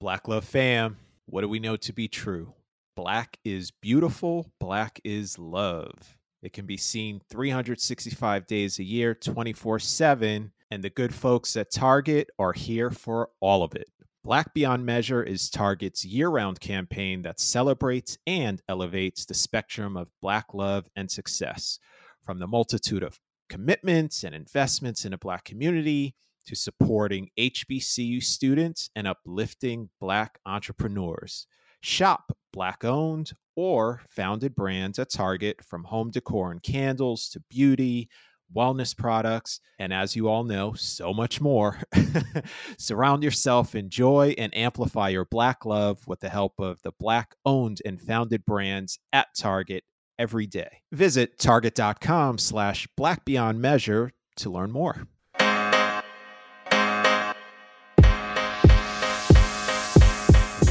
Black Love fam, what do we know to be true? Black is beautiful, black is love. It can be seen 365 days a year, 24 7, and the good folks at Target are here for all of it. Black Beyond Measure is Target's year round campaign that celebrates and elevates the spectrum of Black love and success. From the multitude of commitments and investments in a Black community to supporting HBCU students and uplifting Black entrepreneurs. Shop Black owned or founded brands at Target from home decor and candles to beauty, wellness products, and as you all know, so much more. Surround yourself in joy and amplify your Black love with the help of the Black owned and founded brands at Target every day. Visit target.com slash black beyond measure to learn more.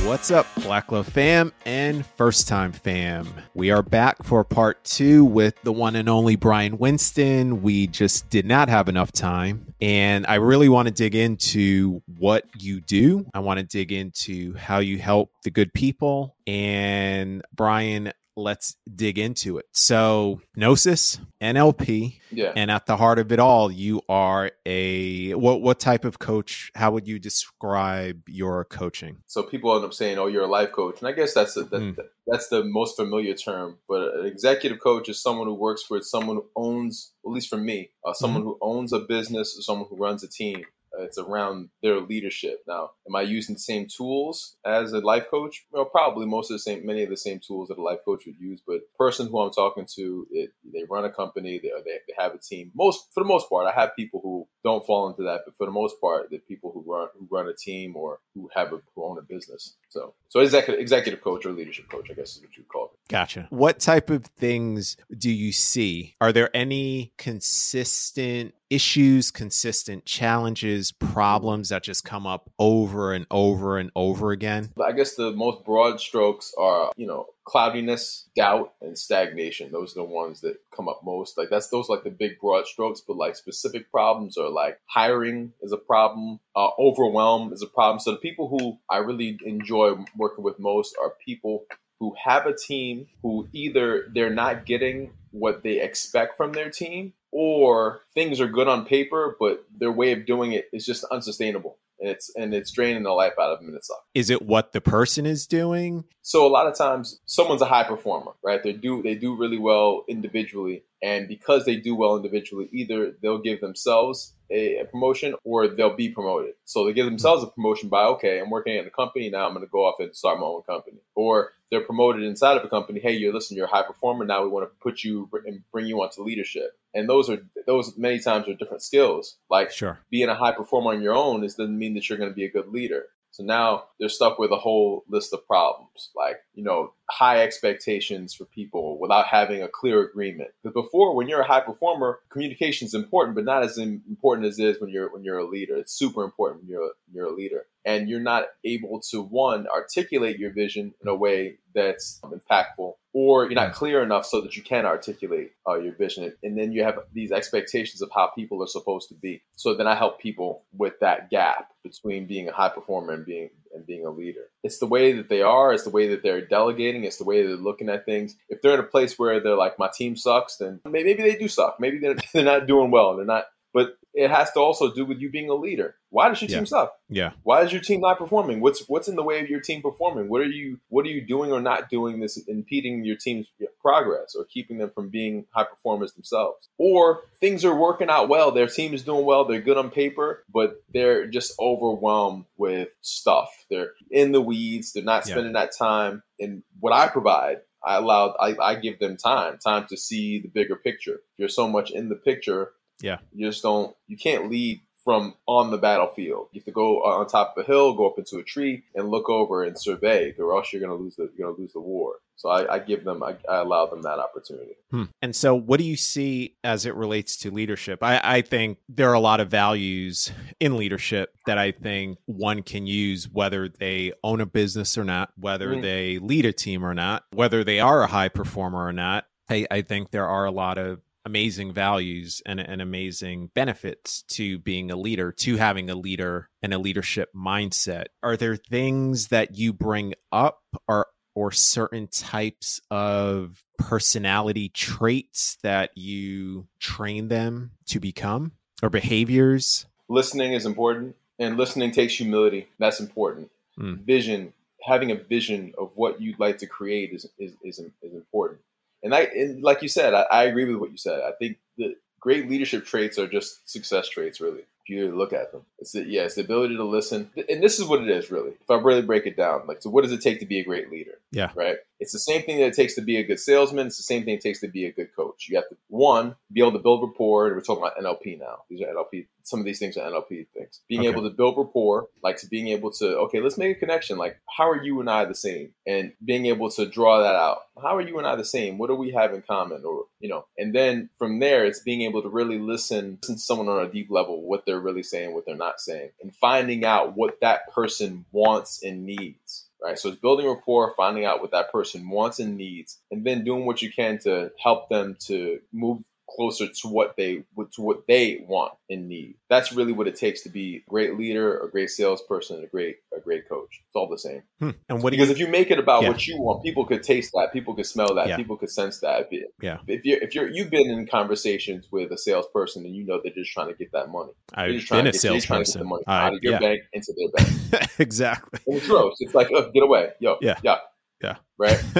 What's up, Black Love fam and first time fam? We are back for part two with the one and only Brian Winston. We just did not have enough time. And I really want to dig into what you do. I want to dig into how you help the good people. And Brian, let's dig into it. So, Gnosis, NLP, Yeah. and at the heart of it all, you are a what what type of coach? How would you describe your coaching? So people end up saying, "Oh, you're a life coach," and I guess that's the, that, Mm. that's the most familiar term. But an executive coach is someone who works for someone who owns, at least for me, uh, someone Mm-hmm. who owns a business or someone who runs a team. It's around their leadership. Now, am I using the same tools as a life coach? Well, probably most of the same, many of the same tools that a life coach would use. But person who I'm talking to, it, they run a company, they, they they have a team. Most for the most part, I have people who don't fall into that, but for the most part, the people who run who run a team or who have a who own a business. So, so executive executive coach or leadership coach, I guess is what you call it. Gotcha. What type of things do you see? Are there any consistent issues, consistent challenges, problems that just come up over and over and over again? I guess the most broad strokes are, you know, cloudiness, doubt, and stagnation. Those are the ones that come up most. Like that's those like the big broad strokes, but like specific problems are like hiring is a problem, uh, overwhelm is a problem. So the people who I really enjoy working with most are people who have a team who either they're not getting what they expect from their team or things are good on paper, but their way of doing it is just unsustainable. And it's and it's draining the life out of them and it sucks. Is it what the person is doing? So a lot of times someone's a high performer, right? They do they do really well individually, and because they do well individually, either they'll give themselves a, a promotion or they'll be promoted. So they give themselves a promotion by okay, I'm working at a company now, I'm going to go off and start my own company, or they're promoted inside of a company. Hey, you're listen, you're a high performer. Now we want to put you and bring you onto leadership. And those are those many times are different skills. Like Sure. being a high performer on your own is doesn't mean that you're going to be a good leader. So now they're stuck with a whole list of problems, like you know, high expectations for people without having a clear agreement. Because before, when you're a high performer, communication is important, but not as important as it is when you're when you're a leader. It's super important when you're you're a leader, and you're not able to one articulate your vision in a way that's impactful, or you're not clear enough so that you can articulate uh, your vision. And then you have these expectations of how people are supposed to be. So then I help people with that gap between being a high performer and being and being a leader. It's the way that they are, it's the way that they're delegating, it's the way they're looking at things. If they're in a place where they're like, my team sucks, then maybe they do suck. Maybe they're, they're not doing well. They're not, but it has to also do with you being a leader. Why does your team Yeah. suck? Yeah. Why is your team not performing? What's what's in the way of your team performing? What are you what are you doing or not doing this impeding your team's progress or keeping them from being high performers themselves? Or things are working out well, their team is doing well, they're good on paper, but they're just overwhelmed with stuff. They're in the weeds, they're not Yeah. spending that time. And what I provide, I allow I, I give them time, time to see the bigger picture. If You're so much in the picture Yeah. you just don't you can't lead from on the battlefield. You have to go on top of a hill, go up into a tree, and look over and survey, or else you're gonna lose the you're gonna lose the war. So I, I give them I, I allow them that opportunity. Hmm. And so, what do you see as it relates to leadership? I, I think there are a lot of values in leadership that I think one can use, whether they own a business or not, whether Mhm. they lead a team or not, whether they are a high performer or not. I, I think there are a lot of amazing values and, and amazing benefits to being a leader, to having a leader and a leadership mindset. Are there things that you bring up or or certain types of personality traits that you train them to become or behaviors? Listening is important, and listening takes humility. That's important. Mm. Vision, having a vision of what you'd like to create is is is, is important. And I and like you said, I, I agree with what you said. I think the great leadership traits are just success traits, really you look at them. It's the, yeah, it's the ability to listen, and this is what it is really. If I really break it down, like, so what does it take to be a great leader? Yeah, right. It's the same thing that it takes to be a good salesman. It's the same thing it takes to be a good coach. You have to one be able to build rapport. We're talking about NLP now. These are NLP. Some of these things are NLP things. Being okay. able to build rapport, like to being able to okay, let's make a connection. Like, how are you and I the same? And being able to draw that out. How are you and I the same? What do we have in common? Or you know, and then from there, it's being able to really listen, listen to someone on a deep level, what they're really saying, what they're not saying, and finding out what that person wants and needs right? So it's building rapport, finding out what that person wants and needs, and then doing what you can to help them to move closer to what they to what they want and need. That's really what it takes to be a great leader, a great salesperson, a great a great coach. It's all the same. Hmm. And what because you, if you make it about yeah. what you want, people could taste that, people could smell that, yeah. people could sense that. If, yeah. If you're if you're you've been in conversations with a salesperson and you know they're just trying to get that money. I've been a get, salesperson. the money out of your yeah. bank into their bank. exactly. And it's gross. It's like, oh, get away, yo, yeah, yeah. Yeah. Right.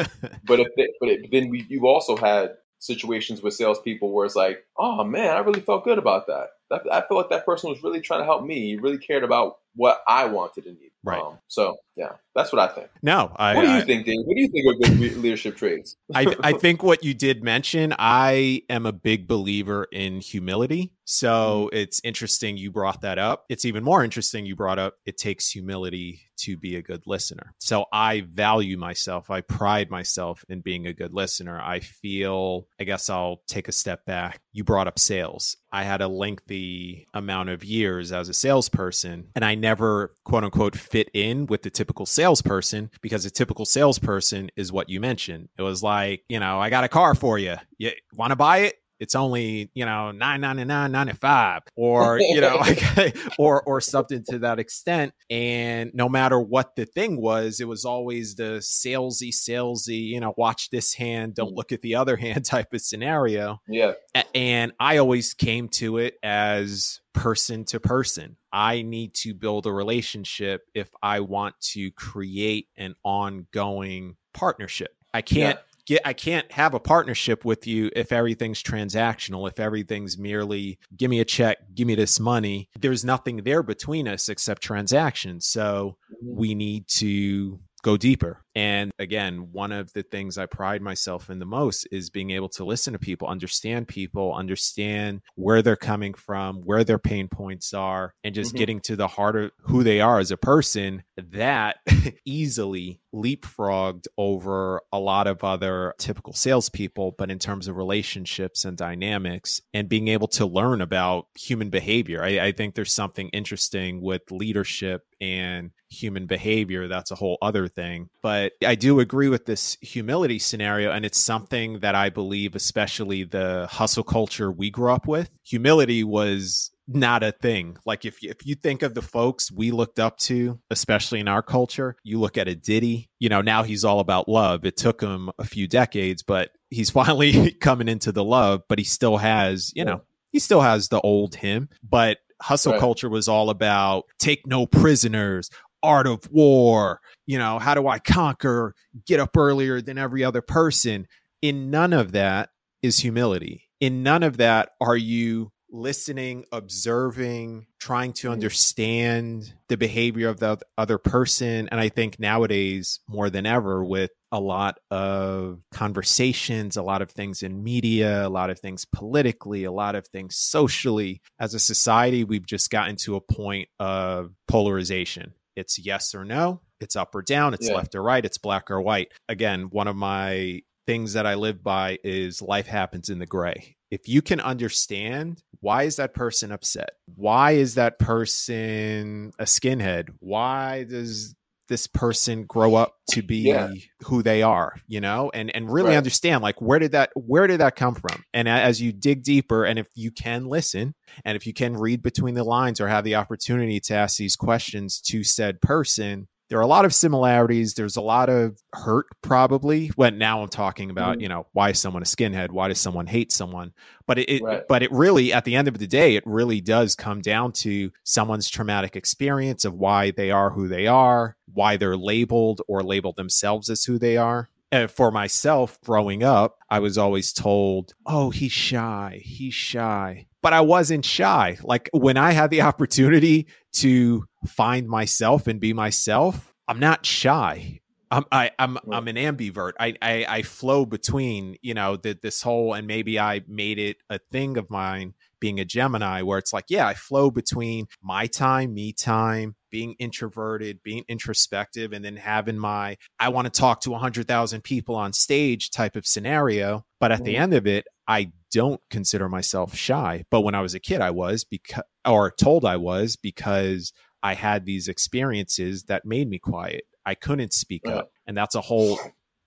but if they, but it, then we, you've also had situations with salespeople where it's like, oh man, I really felt good about that. I feel like that person was really trying to help me. He really cared about what I wanted and needed. Right. Um, so yeah, that's what I think. No, I, what do you I, think, Dave? What do you think of good leadership traits? I, I think what you did mention. I am a big believer in humility. So mm-hmm. it's interesting you brought that up. It's even more interesting you brought up it takes humility to be a good listener. So I value myself. I pride myself in being a good listener. I feel, I guess I'll take a step back. You brought up sales. I had a lengthy amount of years as a salesperson, and I never, quote unquote, fit in with the typical salesperson because a typical salesperson is what you mentioned. It was like, you know, I got a car for you. You want to buy it? It's only you know nine ninety nine ninety five or you know like or or something to that extent. And no matter what the thing was it was always the salesy salesy you know watch this hand don't mm. look at the other hand type of scenario. Yeah. And i always came to it as person to person. I need to build a relationship if i want to create an ongoing partnership. I can't get I can't have a partnership with you if everything's transactional, if everything's merely give me a check, give me this money. There's nothing there between us except transactions. So mm-hmm. we need to go deeper. And again, one of the things I pride myself in the most is being able to listen to people, understand people, understand where they're coming from, where their pain points are, and just mm-hmm. getting to the heart of who they are as a person. That easily leapfrogged over a lot of other typical salespeople, but in terms of relationships and dynamics and being able to learn about human behavior. I, I think there's something interesting with leadership and human behavior. That's a whole other thing. But I do agree with this humility scenario. And it's something that I believe, especially the hustle culture we grew up with, humility was not a thing. Like if you, if you think of the folks we looked up to, especially in our culture, you look at a Diddy, you know, now he's all about love. It took him a few decades, but he's finally coming into the love, but he still has, you know, he still has the old him, but hustle right. culture was all about take no prisoners, art of war, you know, how do I conquer, get up earlier than every other person? In none of that is humility. In none of that are you listening, observing, trying to mm. understand the behavior of the other person. And I think nowadays, more than ever, with a lot of conversations, a lot of things in media, a lot of things politically, a lot of things socially, as a society, we've just gotten to a point of polarization. It's yes or no, it's up or down, it's yeah. left or right, it's black or white. Again, one of my things that I live by is life happens in the gray if you can understand why is that person upset why is that person a skinhead why does this person grow up to be Yeah. who they are you know and and really Right. understand like where did that where did that come from and as you dig deeper and if you can listen and if you can read between the lines or have the opportunity to ask these questions to said person there are a lot of similarities. There's a lot of hurt probably when now i'm talking about Mhm. you know why is someone a skinhead? Why does someone hate someone? But it, Right. but it really at the end of the day it really does come down to someone's traumatic experience of why they are who they are why they're labeled or label themselves as who they are. And for myself growing up i was always told oh he's shy. He's shy. But i wasn't shy. Like when i had the opportunity to find myself and be myself i'm not shy I'm I, I'm Right. I'm an ambivert. I, I I flow between you know the, this whole and maybe I made it a thing of mine being a Gemini where it's like yeah I flow between my time, me time, being introverted, being introspective, and then having my I want to talk to hundred thousand people on stage type of scenario. But at the Mhm. end of it, I don't consider myself shy. But when I was a kid, I was because or told I was because I had these experiences that made me quiet. I couldn't speak up. And that's a whole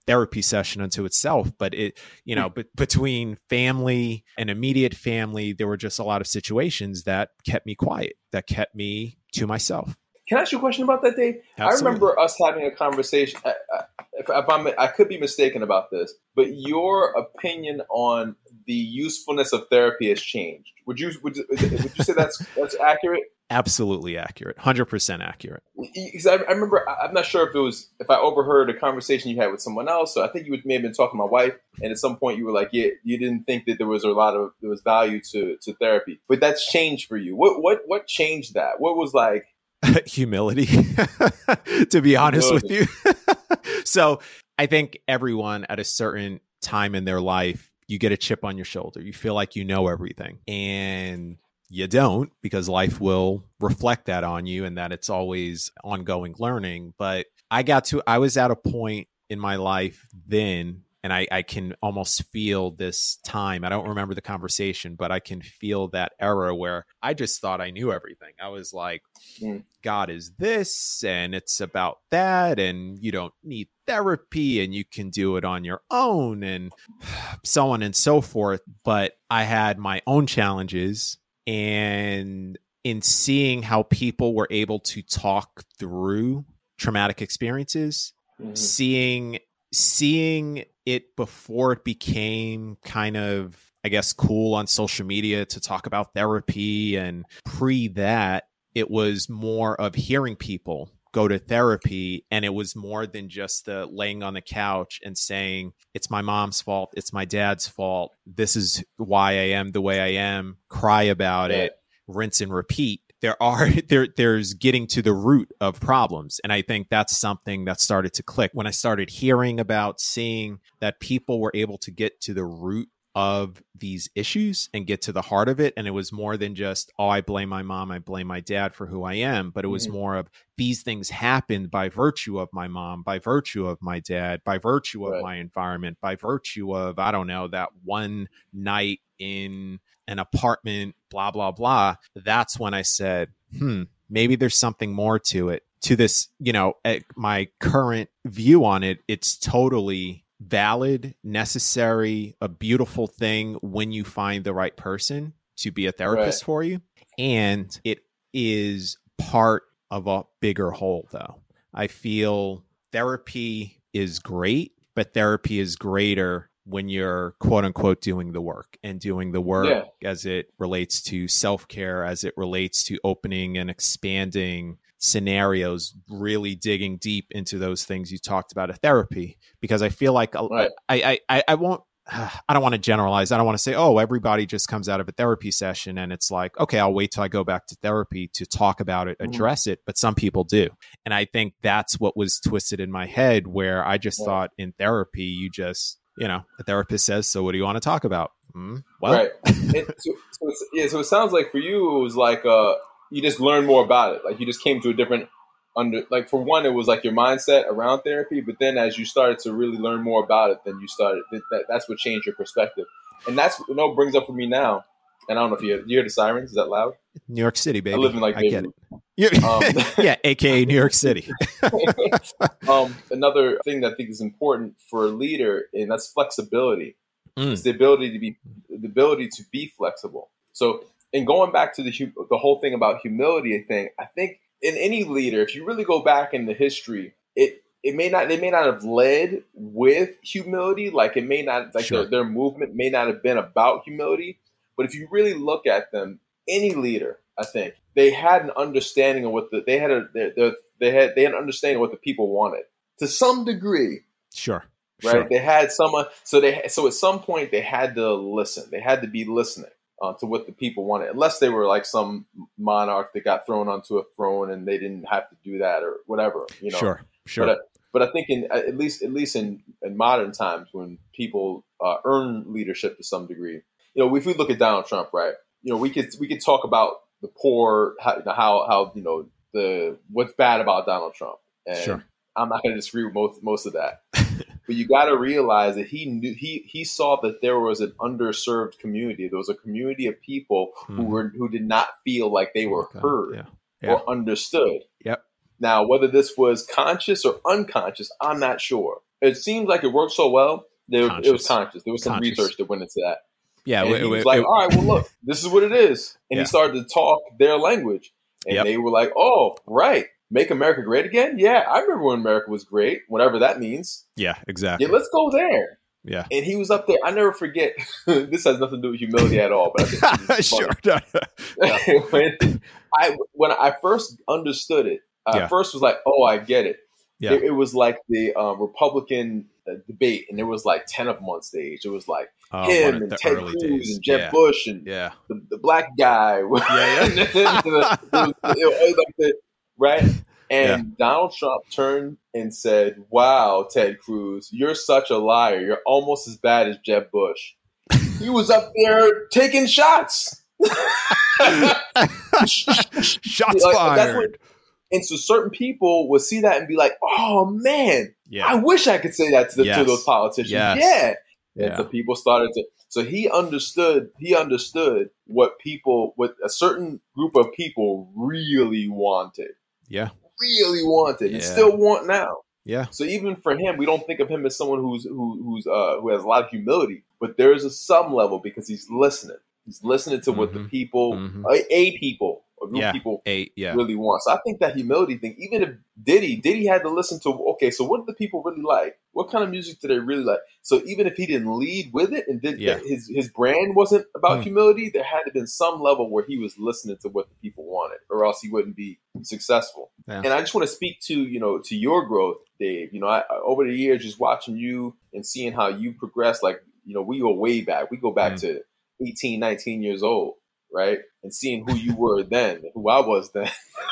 therapy session unto itself. But it, you know, but between family and immediate family, there were just a lot of situations that kept me quiet, that kept me to myself. Can I ask you a question about that, Dave? I remember us having a conversation. I, I, if, if I'm, I could be mistaken about this, but your opinion on the usefulness of therapy has changed. Would you would, you- would you say that's that's accurate? Absolutely accurate, hundred percent accurate. Because I, I remember, I'm not sure if it was if I overheard a conversation you had with someone else. So I think you would, may have been talking to my wife, and at some point you were like, "Yeah, you didn't think that there was a lot of there was value to to therapy, but that's changed for you. What what what changed that? What was like? humility to be honest with you so i think everyone at a certain time in their life you get a chip on your shoulder you feel like you know everything and you don't because life will reflect that on you and that it's always ongoing learning but i got to i was at a point in my life then and I, I can almost feel this time. I don't remember the conversation, but I can feel that era where I just thought I knew everything. I was like, Mm. God is this, and it's about that, and you don't need therapy, and you can do it on your own, and so on and so forth. But I had my own challenges, and in seeing how people were able to talk through traumatic experiences, Mhm. seeing seeing it before it became kind of i guess cool on social media to talk about therapy and pre that it was more of hearing people go to therapy and it was more than just the laying on the couch and saying it's my mom's fault it's my dad's fault this is why i am the way i am cry about Right. it rinse and repeat there are there there's getting to the root of problems and i think that's something that started to click when i started hearing about seeing that people were able to get to the root of these issues and get to the heart of it and it was more than just oh i blame my mom i blame my dad for who i am but it was Mhm. more of these things happened by virtue of my mom by virtue of my dad by virtue of Right. my environment by virtue of i don't know that one night in an apartment, blah, blah, blah. That's when I said, hmm, maybe there's something more to it. To this, you know, at my current view on it, it's totally valid, necessary, a beautiful thing when you find the right person to be a therapist for you. And it is part of a bigger whole, though. I feel therapy is great, but therapy is greater when you're quote unquote doing the work and doing the work Yeah. as it relates to self care, as it relates to opening and expanding scenarios, really digging deep into those things you talked about at therapy. Because I feel like a- Right. I, I, I, I won't. I don't want to generalize. I don't want to say, oh, everybody just comes out of a therapy session and it's like, okay, I'll wait till I go back to therapy to talk about it, Mhm. address it. But some people do. And I think that's what was twisted in my head where I just Yeah. thought in therapy, you just, you know, a therapist says, so what do you want to talk about? Hmm, well, right. So, so yeah, so it sounds like for you, it was like uh, you just learn more about it. Like you just came to a different under. Like for one, it was like your mindset around therapy, but then as you started to really learn more about it, then you started. That, that, that's what changed your perspective, and that's you know brings up for me now. And I don't know if you hear, you hear the sirens. Is that loud? New York City, baby. I live in like I get it. Um, yeah, aka New York City. um, another thing that I think is important for a leader, and that's flexibility. Mm. It's the ability to be the ability to be flexible. So, in going back to the the whole thing about humility thing, I think in any leader, if you really go back in the history, it it may not they may not have led with humility, like it may not like Sure. their, their movement may not have been about humility. But if you really look at them, any leader, I think they had an understanding of what the they had a they they had they had an understanding of what the people wanted to some degree Sure. right? Sure. They had some uh, so they so at some point they had to listen. They had to be listening uh, to what the people wanted, unless they were like some monarch that got thrown onto a throne and they didn't have to do that or whatever, you know. Sure. Sure. But, uh, but I think in at least at least in, in modern times when people uh, earn leadership to some degree, you know, if we look at Donald Trump, right? You know, we could we could talk about the poor, how how, how you know the what's bad about Donald Trump, and Sure. I'm not going to disagree with most most of that. But you got to realize that he knew he he saw that there was an underserved community. There was a community of people who Mhm. were who did not feel like they were Okay. heard Yeah. Yeah. or understood. Yep. Now, whether this was conscious or unconscious, I'm not sure. It seems like it worked so well that it- was Conscious. conscious. There was some Conscious. research that went into that. Yeah. and it- he was it- like, it- "All right, well, look, this is what it is," and Yeah. he started to talk their language, and Yep. they were like, "Oh, right, make America great again." Yeah, I remember when America was great, whatever that means. yeah. Exactly. Yeah, let's go there. Yeah. And he was up there. I never forget. this has nothing to do with humility at all, but I think this is funny. sure. when I when I first understood it, I Yeah. first was like, "Oh, I get it." Yeah. It, it was like the um, Republican uh, debate, and there was like ten of them on stage. It was like Oh, him and Ted Cruz days. and Jeb yeah. Bush and Yeah. the, the black guy. Yeah, And then the- it was- it was like the- right? And Donald Trump turned and said, "Wow, Ted Cruz, you're such a liar. You're almost as bad as Jeb Bush." He was up there taking shots. Shots Like, fired. what- And so certain people would see that and be like, "Oh man, yeah. I wish I could say that to, the, to those politicians." Yes. Yeah. And yeah. so people started to. So he understood. He understood what people, what a certain group of people really wanted, Yeah. really wanted, and still want now. Yeah. So even for him, we don't think of him as someone who's who, who's uh, who has a lot of humility, but there is a some level because he's listening. He's listening to what the Mhm. people, Mhm. a, a people, a group Yeah. people Eight. Yeah. really want. So I think that humility thing, even if Diddy, Diddy had to listen to, okay, so what do the people really like? What kind of music do they really like? So even if he didn't lead with it and did Yeah. his his brand wasn't about Hmm. humility, there had to been some level where he was listening to what the people wanted, or else he wouldn't be successful. Yeah. And I just want to speak to you know to your growth, Dave. You know, I, over the years, just watching you and seeing how you progress, like you know, we go way back. We go back Mm. to 18, 19 years old, right? And seeing who you were then, who I was then.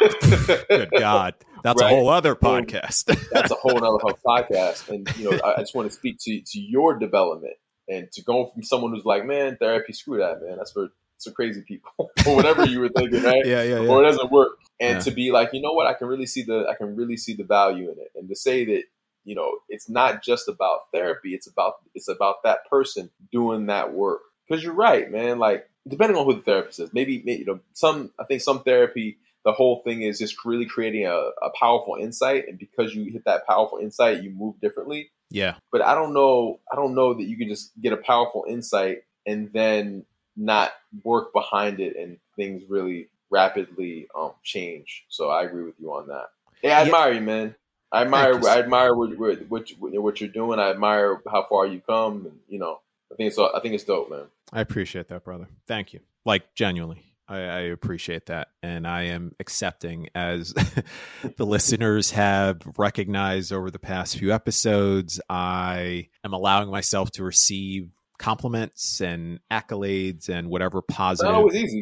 Good God. That's a whole other podcast. That's a whole other podcast. And you know, I, I just want to speak to to your development and to go from someone who's like, man, therapy, screw that, man. That's for some crazy people or whatever you were thinking, right? yeah. Yeah. Or it doesn't work. And Yeah. to be like, you know what, I can really see the I can really see the value in it. And to say that, you know, it's not just about therapy, it's about it's about that person doing that work. Because you're right, man. Like depending on who the therapist is, maybe may- you know, some I think some therapy the whole thing is just really creating a, a powerful insight and because you hit that powerful insight you move differently Yeah. but i don't know i don't know that you can just get a powerful insight and then not work behind it and things really rapidly um, change so i agree with you on that hey i Yeah. admire you man i admire Thank i admire what, what, what you're doing i admire how far you come and you know i think it's i think it's dope man I appreciate that, brother. Thank you. Like genuinely. I, I appreciate that. And I am accepting as the listeners have recognized over the past few episodes, I am allowing myself to receive compliments and accolades and whatever positive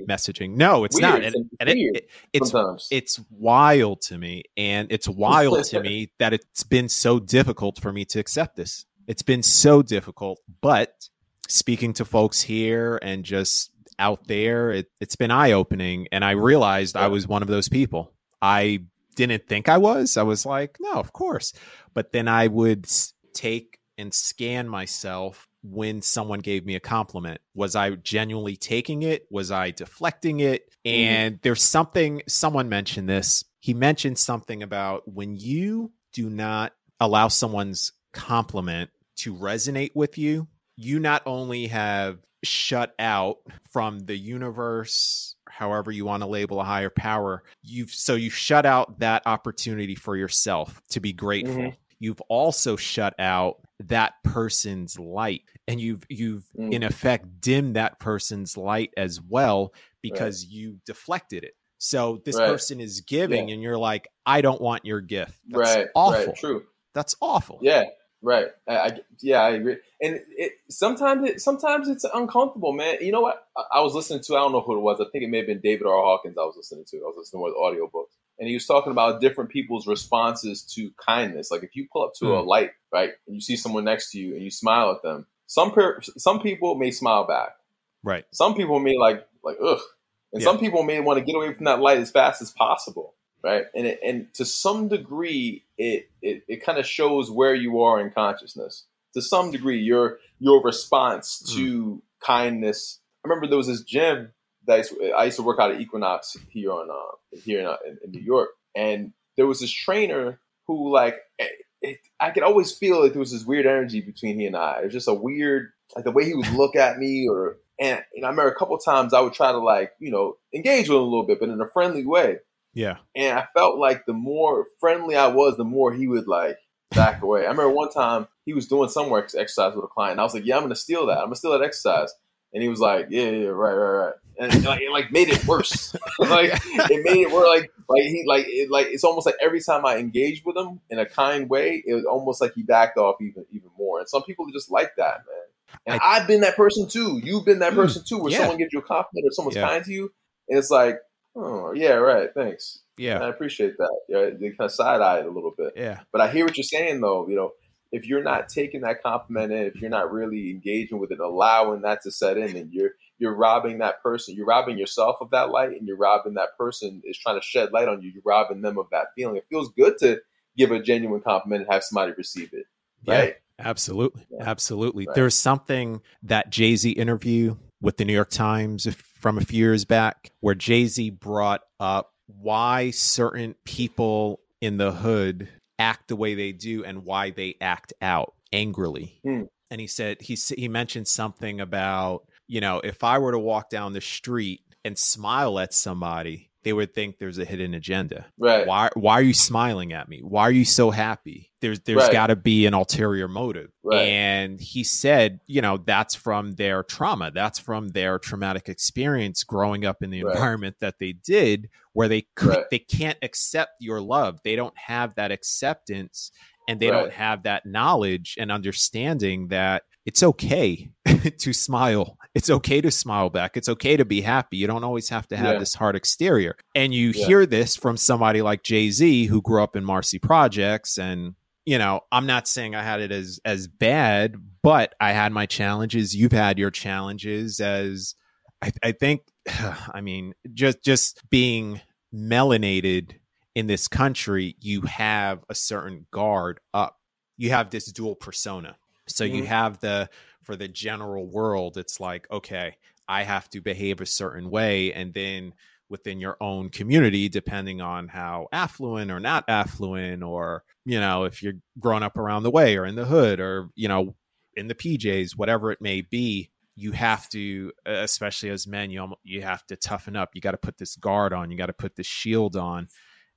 messaging. No, it's Weird. not. It's And, and it, it- it's sometimes it's wild to me and it's wild to me that it's been so difficult for me to accept this it's been so difficult but speaking to folks here and just out there it, it's been eye-opening and i realized i was one of those people i didn't think i was i was like no of course but then i would take and scan myself when someone gave me a compliment. Was I genuinely taking it? Was I deflecting it? And there's something, someone mentioned this. He mentioned something about when you do not allow someone's compliment to resonate with you, you not only have shut out from the universe however you want to label a higher power you've so you shut out that opportunity for yourself to be grateful Mhm. you've also shut out that person's light and you've you've Mm. in effect dimmed that person's light as well because you deflected it so this Right. person is giving Yeah. and you're like i don't want your gift that's right, awful right, true. that's awful Yeah, right. I, I yeah, I agree. And it sometimes it sometimes it's uncomfortable, man. You know what? I, I was listening to I don't know who it was. I think it may have been David R. Hawkins. I was listening to. I was listening to one audiobooks, and he was talking about different people's responses to kindness. Like if you pull up to a Hmm. light, right, and you see someone next to you and you smile at them, some per, some people may smile back. right Some people may like like ugh, and Yeah. some people may want to get away from that light as fast as possible, right? And it, and to some degree, it it, it kind of shows where you are in consciousness. To some degree, your your response to kindness. I remember there was this gym I used, I used to work out at Equinox here on uh, here in, uh, in, in New York, and there was this trainer who like it, it, I could always feel like there was this weird energy between he and I. It was just a weird like the way he would look at me or and, and I remember a couple times I would try to like, you know, engage with him a little bit, but in a friendly way. yeah And I felt like the more friendly I was, the more he would like back away. I remember one time he was doing some work exercise with a client. And I was like, yeah, I'm going to steal that. I'm going to steal that exercise. And he was like, yeah, yeah, right, right, right. And it, like, it like made it worse. like it made it worse. Like, like he, like, it, like it's almost like every time I engaged with him in a kind way, it was almost like he backed off even, even more. And some people just like that, man. And I, have been that person too. You've been that Mm, person too, where yeah. someone gives you a compliment or someone's Yeah. kind to you, and it's like, oh yeah, right, thanks. yeah I appreciate that. Yeah, they kind of side eye it a little bit. yeah But I hear what you're saying though. You know, if you're not taking that compliment in, if you're not really engaging with it, allowing that to set in, and you're you're robbing that person, you're robbing yourself of that light, and you're robbing that person is trying to shed light on you. You're robbing them of that feeling. It feels good to give a genuine compliment and have somebody receive it, Yeah. right? Absolutely. Yeah. Absolutely. Right. There's something that Jay Z interview with the New York Times from a few years back where Jay Z brought up why certain people in the hood act the way they do and why they act out angrily. Hmm. And he said, he, he mentioned something about, you know, if I were to walk down the street and smile at somebody, they would think there's a hidden agenda Right. why why are you smiling at me why are you so happy there's there's Right. got to be an ulterior motive Right. and he said you know that's from their trauma that's from their traumatic experience growing up in the Right. environment that they did where they could they can't accept your love they don't have that acceptance and they don't have that knowledge and understanding that it's okay to smile. It's okay to smile back. It's okay to be happy. You don't always have to have Yeah. this hard exterior. And you Yeah. hear this from somebody like Jay Z, who grew up in Marcy Projects. And, you know, I'm not saying I had it as as bad, but I had my challenges. You've had your challenges as I, I think I mean, just just being melanated in this country, you have a certain guard up. You have this dual persona. So you Mhm. have the for the general world, it's like, okay, I have to behave a certain way. And then within your own community, depending on how affluent or not affluent, or, you know, if you're growing up around the way or in the hood or, you know, in the PJs, whatever it may be, you have to, especially as men, you almo- you have to toughen up. You got to put this guard on. You got to put this shield on,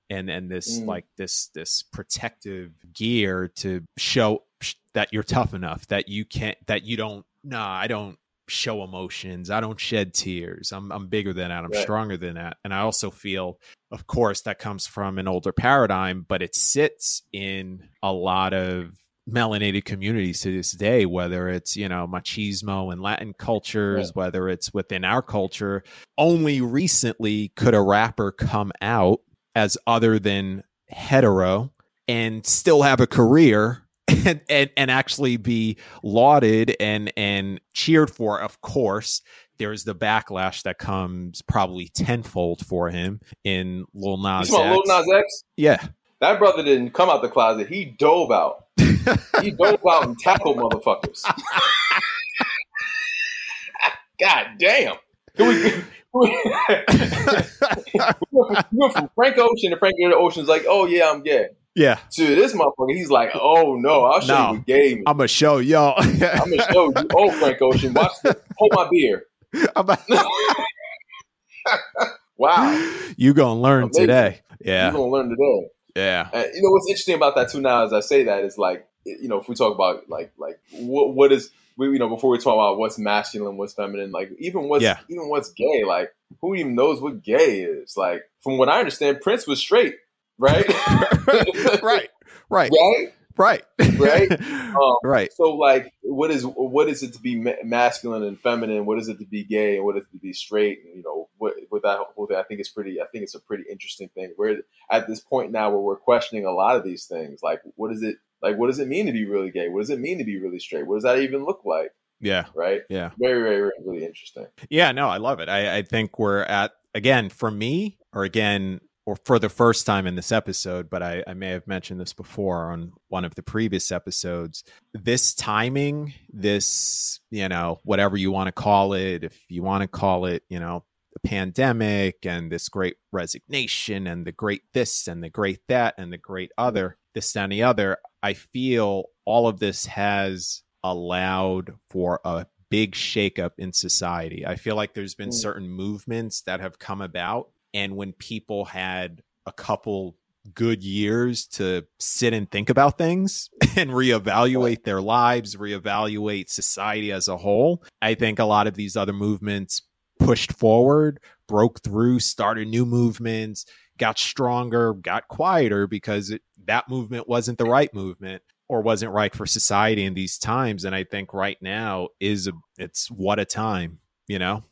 and and this Mm. like this this protective gear to show sh- that you're tough enough that you can't that you don't. Nah, I don't show emotions. I don't shed tears. I'm I'm bigger than that. I'm Right. stronger than that. And I also feel, of course, that comes from an older paradigm, but it sits in a lot of melanated communities to this day, whether it's, you know, machismo and Latin cultures, whether it's within our culture. Only recently could a rapper come out as other than hetero and still have a career and, and, and actually be lauded and, and cheered for, of course. There's the backlash that comes probably tenfold for him in Lil Nas smell Lil Nas X? Yeah. That brother didn't come out the closet. He dove out. He dove out and tackled motherfuckers. God damn. We, we went from Frank Ocean to Frank Ocean's like, oh yeah, I'm gay. Yeah. To this motherfucker, he's like, oh no, I'll show no, you what gay I'm gonna show y'all. I'm gonna show you. Oh, Frank Ocean, watch. The, hold my beer. wow. You gonna learn Amazing. today? Yeah. You gonna learn today? Yeah. And, you know what's interesting about that too now, as I say that, is like, you know, if we talk about like, like what what is we, you know, before we talk about what's masculine, what's feminine, like even what's yeah. even what's gay, like who even knows what gay is? Like from what I understand, Prince was straight, right? right, right, right, right, right, um, right. So like, what is what is it to be masculine and feminine? What is it to be gay and what is it to be straight? And you know, what with that whole thing, I think it's pretty. I think it's a pretty interesting thing. We're at this point now where we're questioning a lot of these things. Like, what is it? Like, what does it mean to be really gay? What does it mean to be really straight? What does that even look like? Yeah. Right. Yeah. Very, very, very really interesting. Yeah. No, I love it. I, I think we're at again for me, or again, or for the first time in this episode, but I, I may have mentioned this before on one of the previous episodes. This timing, this, you know, whatever you want to call it, if you want to call it, you know, the pandemic and this great resignation and the great this and the great that and the great other, this and the other, I feel all of this has allowed for a big shakeup in society. I feel like there's been mm. certain movements that have come about. And when people had a couple good years to sit and think about things and reevaluate their lives, reevaluate society as a whole, I think a lot of these other movements pushed forward, broke through, started new movements, got stronger, got quieter because it, that movement wasn't the right movement or wasn't right for society in these times. And I think right now is a, it's what a time, you know.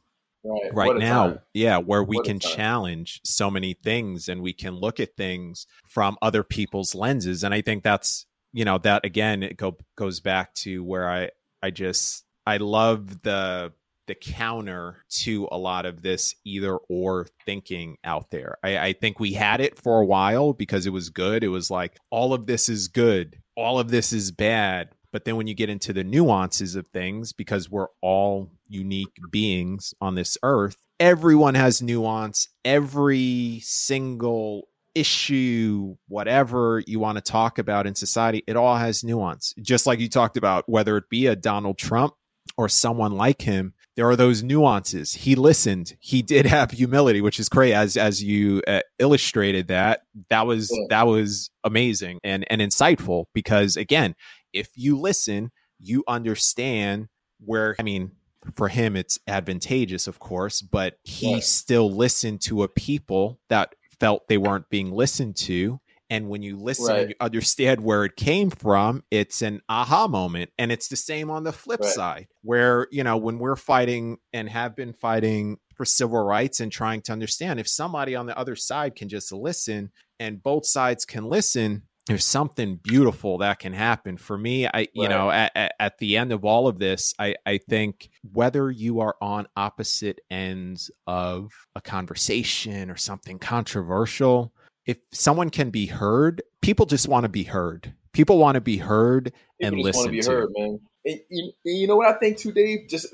Right, right now, time. yeah, where we what can challenge so many things and we can look at things from other people's lenses. And I think that's, you know, that again, it go, goes back to where I, I just, I love the the counter to a lot of this either or thinking out there. I, I, think we had it for a while because it was good. It was like all of this is good, all of this is bad. But then when you get into the nuances of things, because we're all unique beings on this earth, everyone has nuance. Every single issue, whatever you want to talk about in society, it all has nuance. Just like you talked about, whether it be a Donald Trump or someone like him, there are those nuances. He listened. He did have humility, which is great. As as you uh, illustrated that, that was that was amazing and and insightful. Because again, if you listen, you understand where. I mean, for him, it's advantageous, of course, but he yeah. still listened to a people that felt they weren't being listened to and when you listen right. and you understand where it came from, it's an aha moment. And it's the same on the flip right. side, where, you know, when we're fighting and have been fighting for civil rights and trying to understand if somebody on the other side can just listen and both sides can listen, there's something beautiful that can happen for me i you know at, at, at, the end of all of this i i think whether you are on opposite ends of a conversation or something controversial if someone can be heard, people just want to be heard. People want to be heard people and listen. To to. heard, man. And, and, you know what I think too, Dave? Just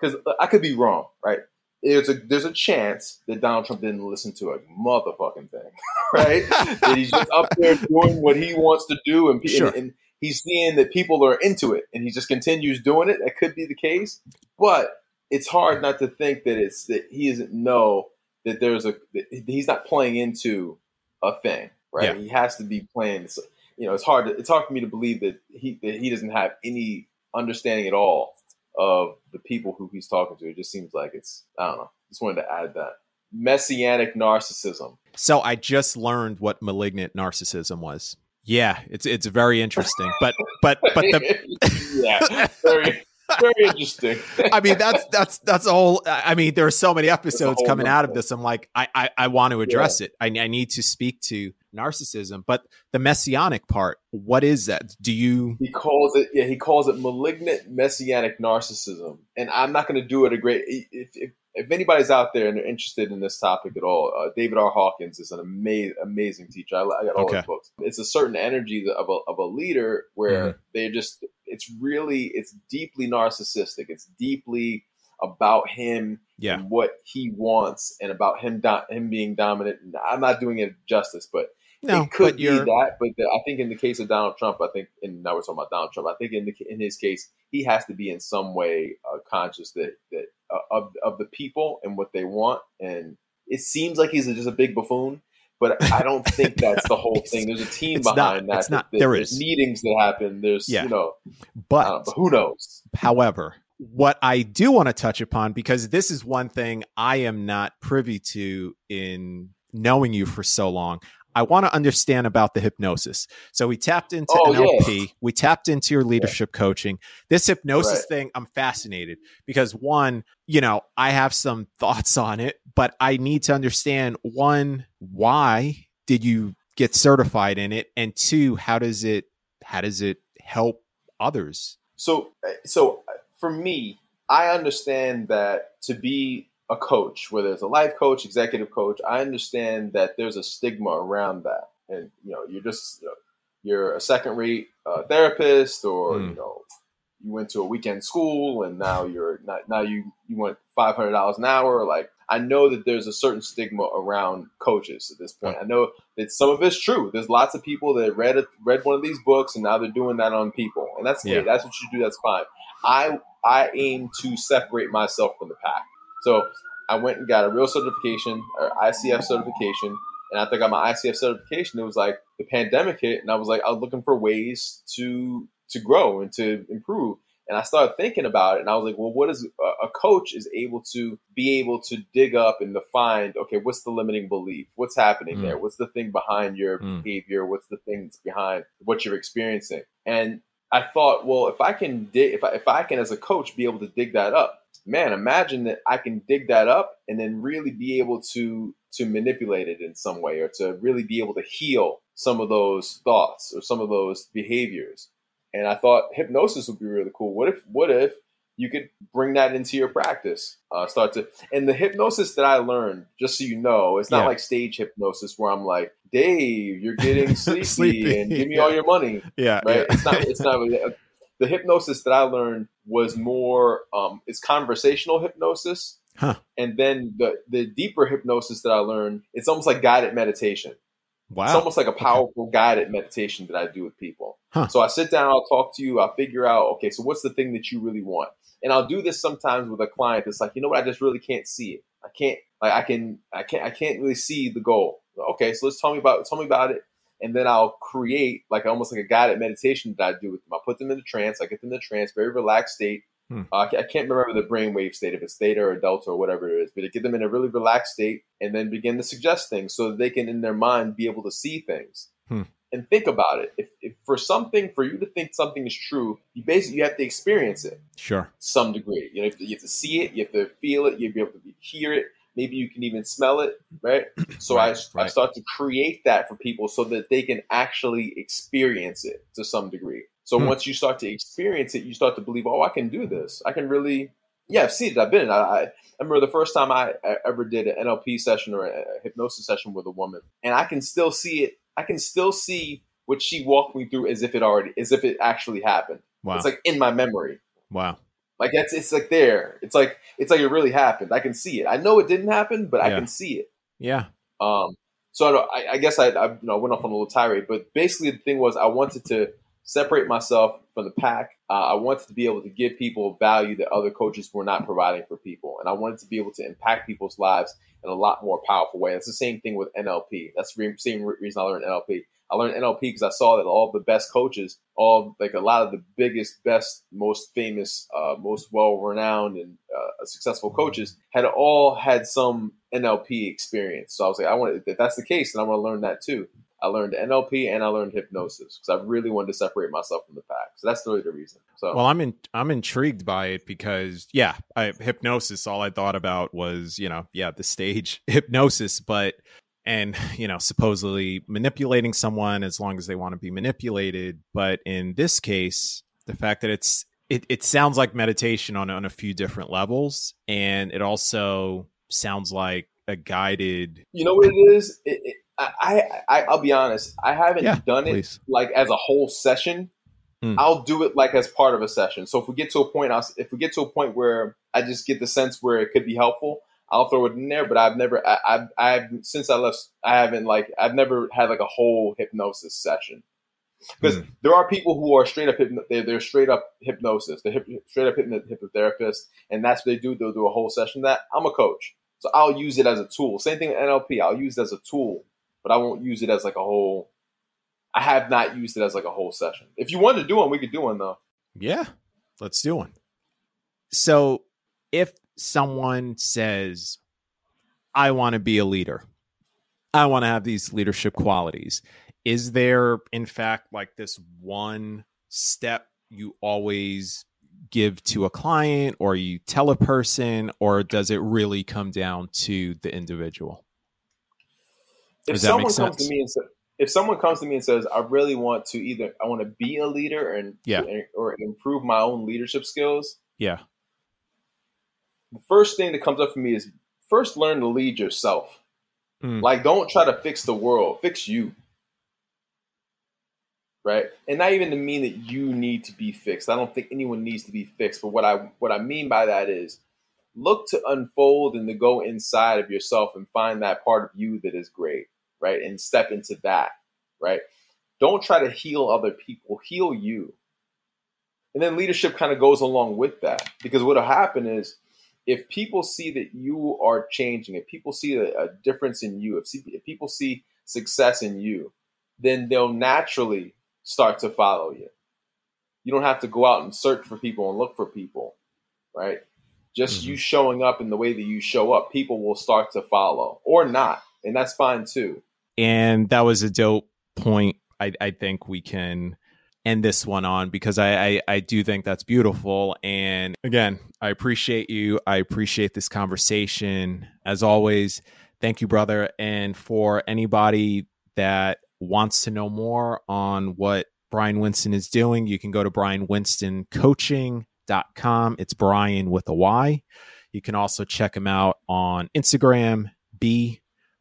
because I could be wrong, right? There's a there's a chance that Donald Trump didn't listen to a motherfucking thing, right? that he's just up there doing what he wants to do, and, sure. and, and he's seeing that people are into it, and he just continues doing it. That could be the case, but it's hard not to think that it's that he doesn't know that there's a that he's not playing into a thing, right? Yeah. He has to be playing. You know, it's hard. To, it's hard for me to believe that he that he doesn't have any understanding at all of the people who he's talking to. It just seems like it's I don't know. Just wanted to add that messianic narcissism. So I just learned what malignant narcissism was. Yeah, it's it's very interesting. But but but the yeah, very very interesting. I mean, that's that's that's all. I mean, there are so many episodes coming out of this. I'm like, I I, I want to address yeah. it. I, I need to speak to narcissism, but the messianic part. What is that? Do you? He calls it. Yeah, he calls it malignant messianic narcissism, and I'm not going to do it a great. If, if if anybody's out there and they're interested in this topic at all, uh, David R. Hawkins is an amazing, amazing teacher. I, I got all okay. his books. It's a certain energy of a, of a leader where mm-hmm. they're just it's really it's deeply narcissistic. It's deeply about him Yeah. and what he wants and about him do- him being dominant. I'm not doing it justice, but No, it could be that. But the, I think in the case of Donald Trump, I think, and now we're talking about Donald Trump. I think in the, in his case, he has to be in some way uh, conscious that that uh, of of the people and what they want. And it seems like he's just a big buffoon, but I don't think that's the whole thing. There's a team It's not. behind that. It's not. that- There there's is. meetings that happen. There's Yeah. you know, but uh, but who knows? However, what I do want to touch upon, because this is one thing I am not privy to in knowing you for so long, I want to understand about the hypnosis. So we tapped into Oh, NLP, we tapped into your leadership coaching. This hypnosis Right. thing, I'm fascinated because one, you know, I have some thoughts on it, but I need to understand one, why did you get certified in it? And two, how does it how does it help others? So, eh, so uh, for me, I understand that to be a coach, whether it's a life coach, executive coach, I understand that there's a stigma around that, and you know, you're just you know, you're a second-rate uh, therapist, or Mm. you know, you went to a weekend school, and now you're not now you you want five hundred dollars an hour. Like, I know that there's a certain stigma around coaches at this point. I know that some of it's true. There's lots of people that read a, read one of these books, and now they're doing that on people, and that's Yeah. that's what you do. That's fine. I I aim to separate myself from the pack. So I went and got a real certification, or ICF certification, and after I got my ICF certification, it was like the pandemic hit, and I was like, I was looking for ways to to grow and to improve. And I started thinking about it, and I was like, well, what is a, coach is able to be able to dig up and to find? Okay, what's the limiting belief? What's happening Mm. there? What's the thing behind your Mm. behavior? What's the things behind what you're experiencing? And I thought, well, if I can dig, if I, if I can as a coach be able to dig that up, man, imagine that I can dig that up and then really be able to to manipulate it in some way or to really be able to heal some of those thoughts or some of those behaviors. And I thought hypnosis would be really cool. What if what if you could bring that into your practice? Uh, start to and the hypnosis that I learned, just so you know, it's not Yeah. like stage hypnosis where I'm like, Dave, you're getting sleepy, Sleepy, and give me yeah. all your money Yeah, right? It's not. It's not. The hypnosis that I learned was more. Um, it's conversational hypnosis, Huh. and then the the deeper hypnosis that I learned, it's almost like guided meditation. Wow. It's almost like a powerful guided meditation that I do with people. Huh. So I sit down, I'll talk to you, I'll figure out, okay, so what's the thing that you really want? And I'll do this sometimes with a client that's like, you know what, I just really can't see it. I can't like I can I can't I can't really see the goal. Okay, so let's tell me about tell me about it. And then I'll create like almost like a guided meditation that I do with them. I put them in a trance, I get them in a trance, very relaxed state. Hmm. Uh, I can't remember the brainwave state, if it's theta or delta or whatever it is, but to get them in a really relaxed state and then begin to suggest things so that they can, in their mind, be able to see things Hmm. and think about it. If, if for something, for you to think something is true, you basically you have to experience it Sure. some degree. You know, you have to, you have to see it, you have to feel it, you have to be able to hear it. Maybe you can even smell it, right? So Right, I, I start to create that for people so that they can actually experience it to some degree. So Hmm. once you start to experience it, you start to believe, oh, I can do this. I can really, yeah, I've seen it. I've been I, I I remember the first time I, I ever did an NLP session or a, a hypnosis session with a woman, and I can still see it. I can still see what she walked me through as if it already, as if it actually happened. Wow. It's like in my memory. wow. Like that's it's like there. It's like it's like it really happened. I can see it. I know it didn't happen, but I can see it. Yeah. Um, so I, don't- I, I guess I, I you know went off on a little tirade, but basically the thing was I wanted to separate myself from the pack. Uh, I wanted to be able to give people value that other coaches were not providing for people, and I wanted to be able to impact people's lives in a lot more powerful way. It's the same thing with NLP. That's the re- same re- reason I learned NLP. I learned NLP because I saw that all the best coaches, all like a lot of the biggest, best, most famous, uh, most well-renowned and uh, successful coaches had all had some NLP experience. So I was like, I want if that's the case, then I want to learn that too. I learned NLP and I learned hypnosis because I really wanted to separate myself from the pack. So that's really the reason. So Well, I'm in, I'm intrigued by it because yeah, I, hypnosis. All I thought about was you know yeah the stage hypnosis, but and you know supposedly manipulating someone as long as they want to be manipulated. But in this case, the fact that it's it, it sounds like meditation on on a few different levels, and it also sounds like a guided. you know what it is? It, it, I, I I'll be honest. I haven't Yeah, done it like as a whole session. mm. I'll do it like as part of a session. So if we get to a point, I'll, if we get to a point where I just get the sense where it could be helpful, I'll throw it in there. But I've never, I, I've, I've since I left, I haven't like, I've never had like a whole hypnosis session because mm. there are people who are straight up they're, they're straight up hypnosis they're hip, straight up hypno, hypnotherapist and that's what they do they'll do a whole session that i'm a coach so i'll use it as a tool same thing with nlp i'll use it as a tool but i won't use it as like a whole I have not used it as like a whole session. If you wanted to do one, we could do one though. Yeah, let's do one. So if someone says, I want to be a leader, I want to have these leadership qualities, is there, in fact, like this one step you always give to a client or you tell a person, or does it really come down to the individual? If someone comes to me and says, if someone comes to me and says, "I really want to either I want to be a leader and yeah. or improve my own leadership skills," yeah, the first thing that comes up for me is first learn to lead yourself. Mm. Like, don't try to fix the world; fix you. Right, and not even to mean that you need to be fixed. I don't think anyone needs to be fixed. But what I what I mean by that is, look to unfold and to go inside of yourself and find that part of you that is great right? And step into that, right? Don't try to heal other people, heal you. And then leadership kind of goes along with that because what'll happen is if people see that you are changing, if people see a, a difference in you, if, see, if people see success in you, then they'll naturally start to follow you. You don't have to go out and search for people and look for people, right? Just mm-hmm. you showing up in the way that you show up, people will start to follow or not. And that's fine too. And that was a dope point. I, I think we can end this one on because I, I, I do think that's beautiful. And again, I appreciate you. I appreciate this conversation. As always, thank you, brother. And for anybody that wants to know more on what Bryan Winston is doing, you can go to bryanwinstoncoaching.com. It's Brian with a Y. You can also check him out on Instagram, B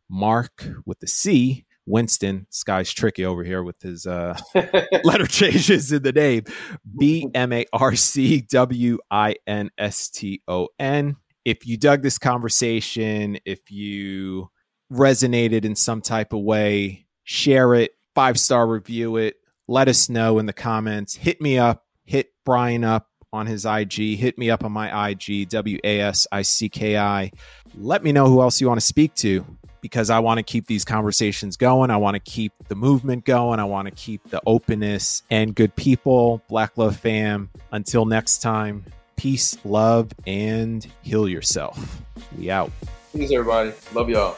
Mark with the C, Winston. This guy's tricky over here with his uh, letter changes in the name. B M A R C W I N S T O N. If you dug this conversation, if you resonated in some type of way, share it, five star review it, let us know in the comments. Hit me up, hit Bryan up on his IG, hit me up on my IG, W A S I C K I. Let me know who else you want to speak to because I want to keep these conversations going. I want to keep the movement going. I want to keep the openness and good people. Black Love Fam. Until next time, peace, love, and heal yourself. We out. Peace, everybody. Love y'all.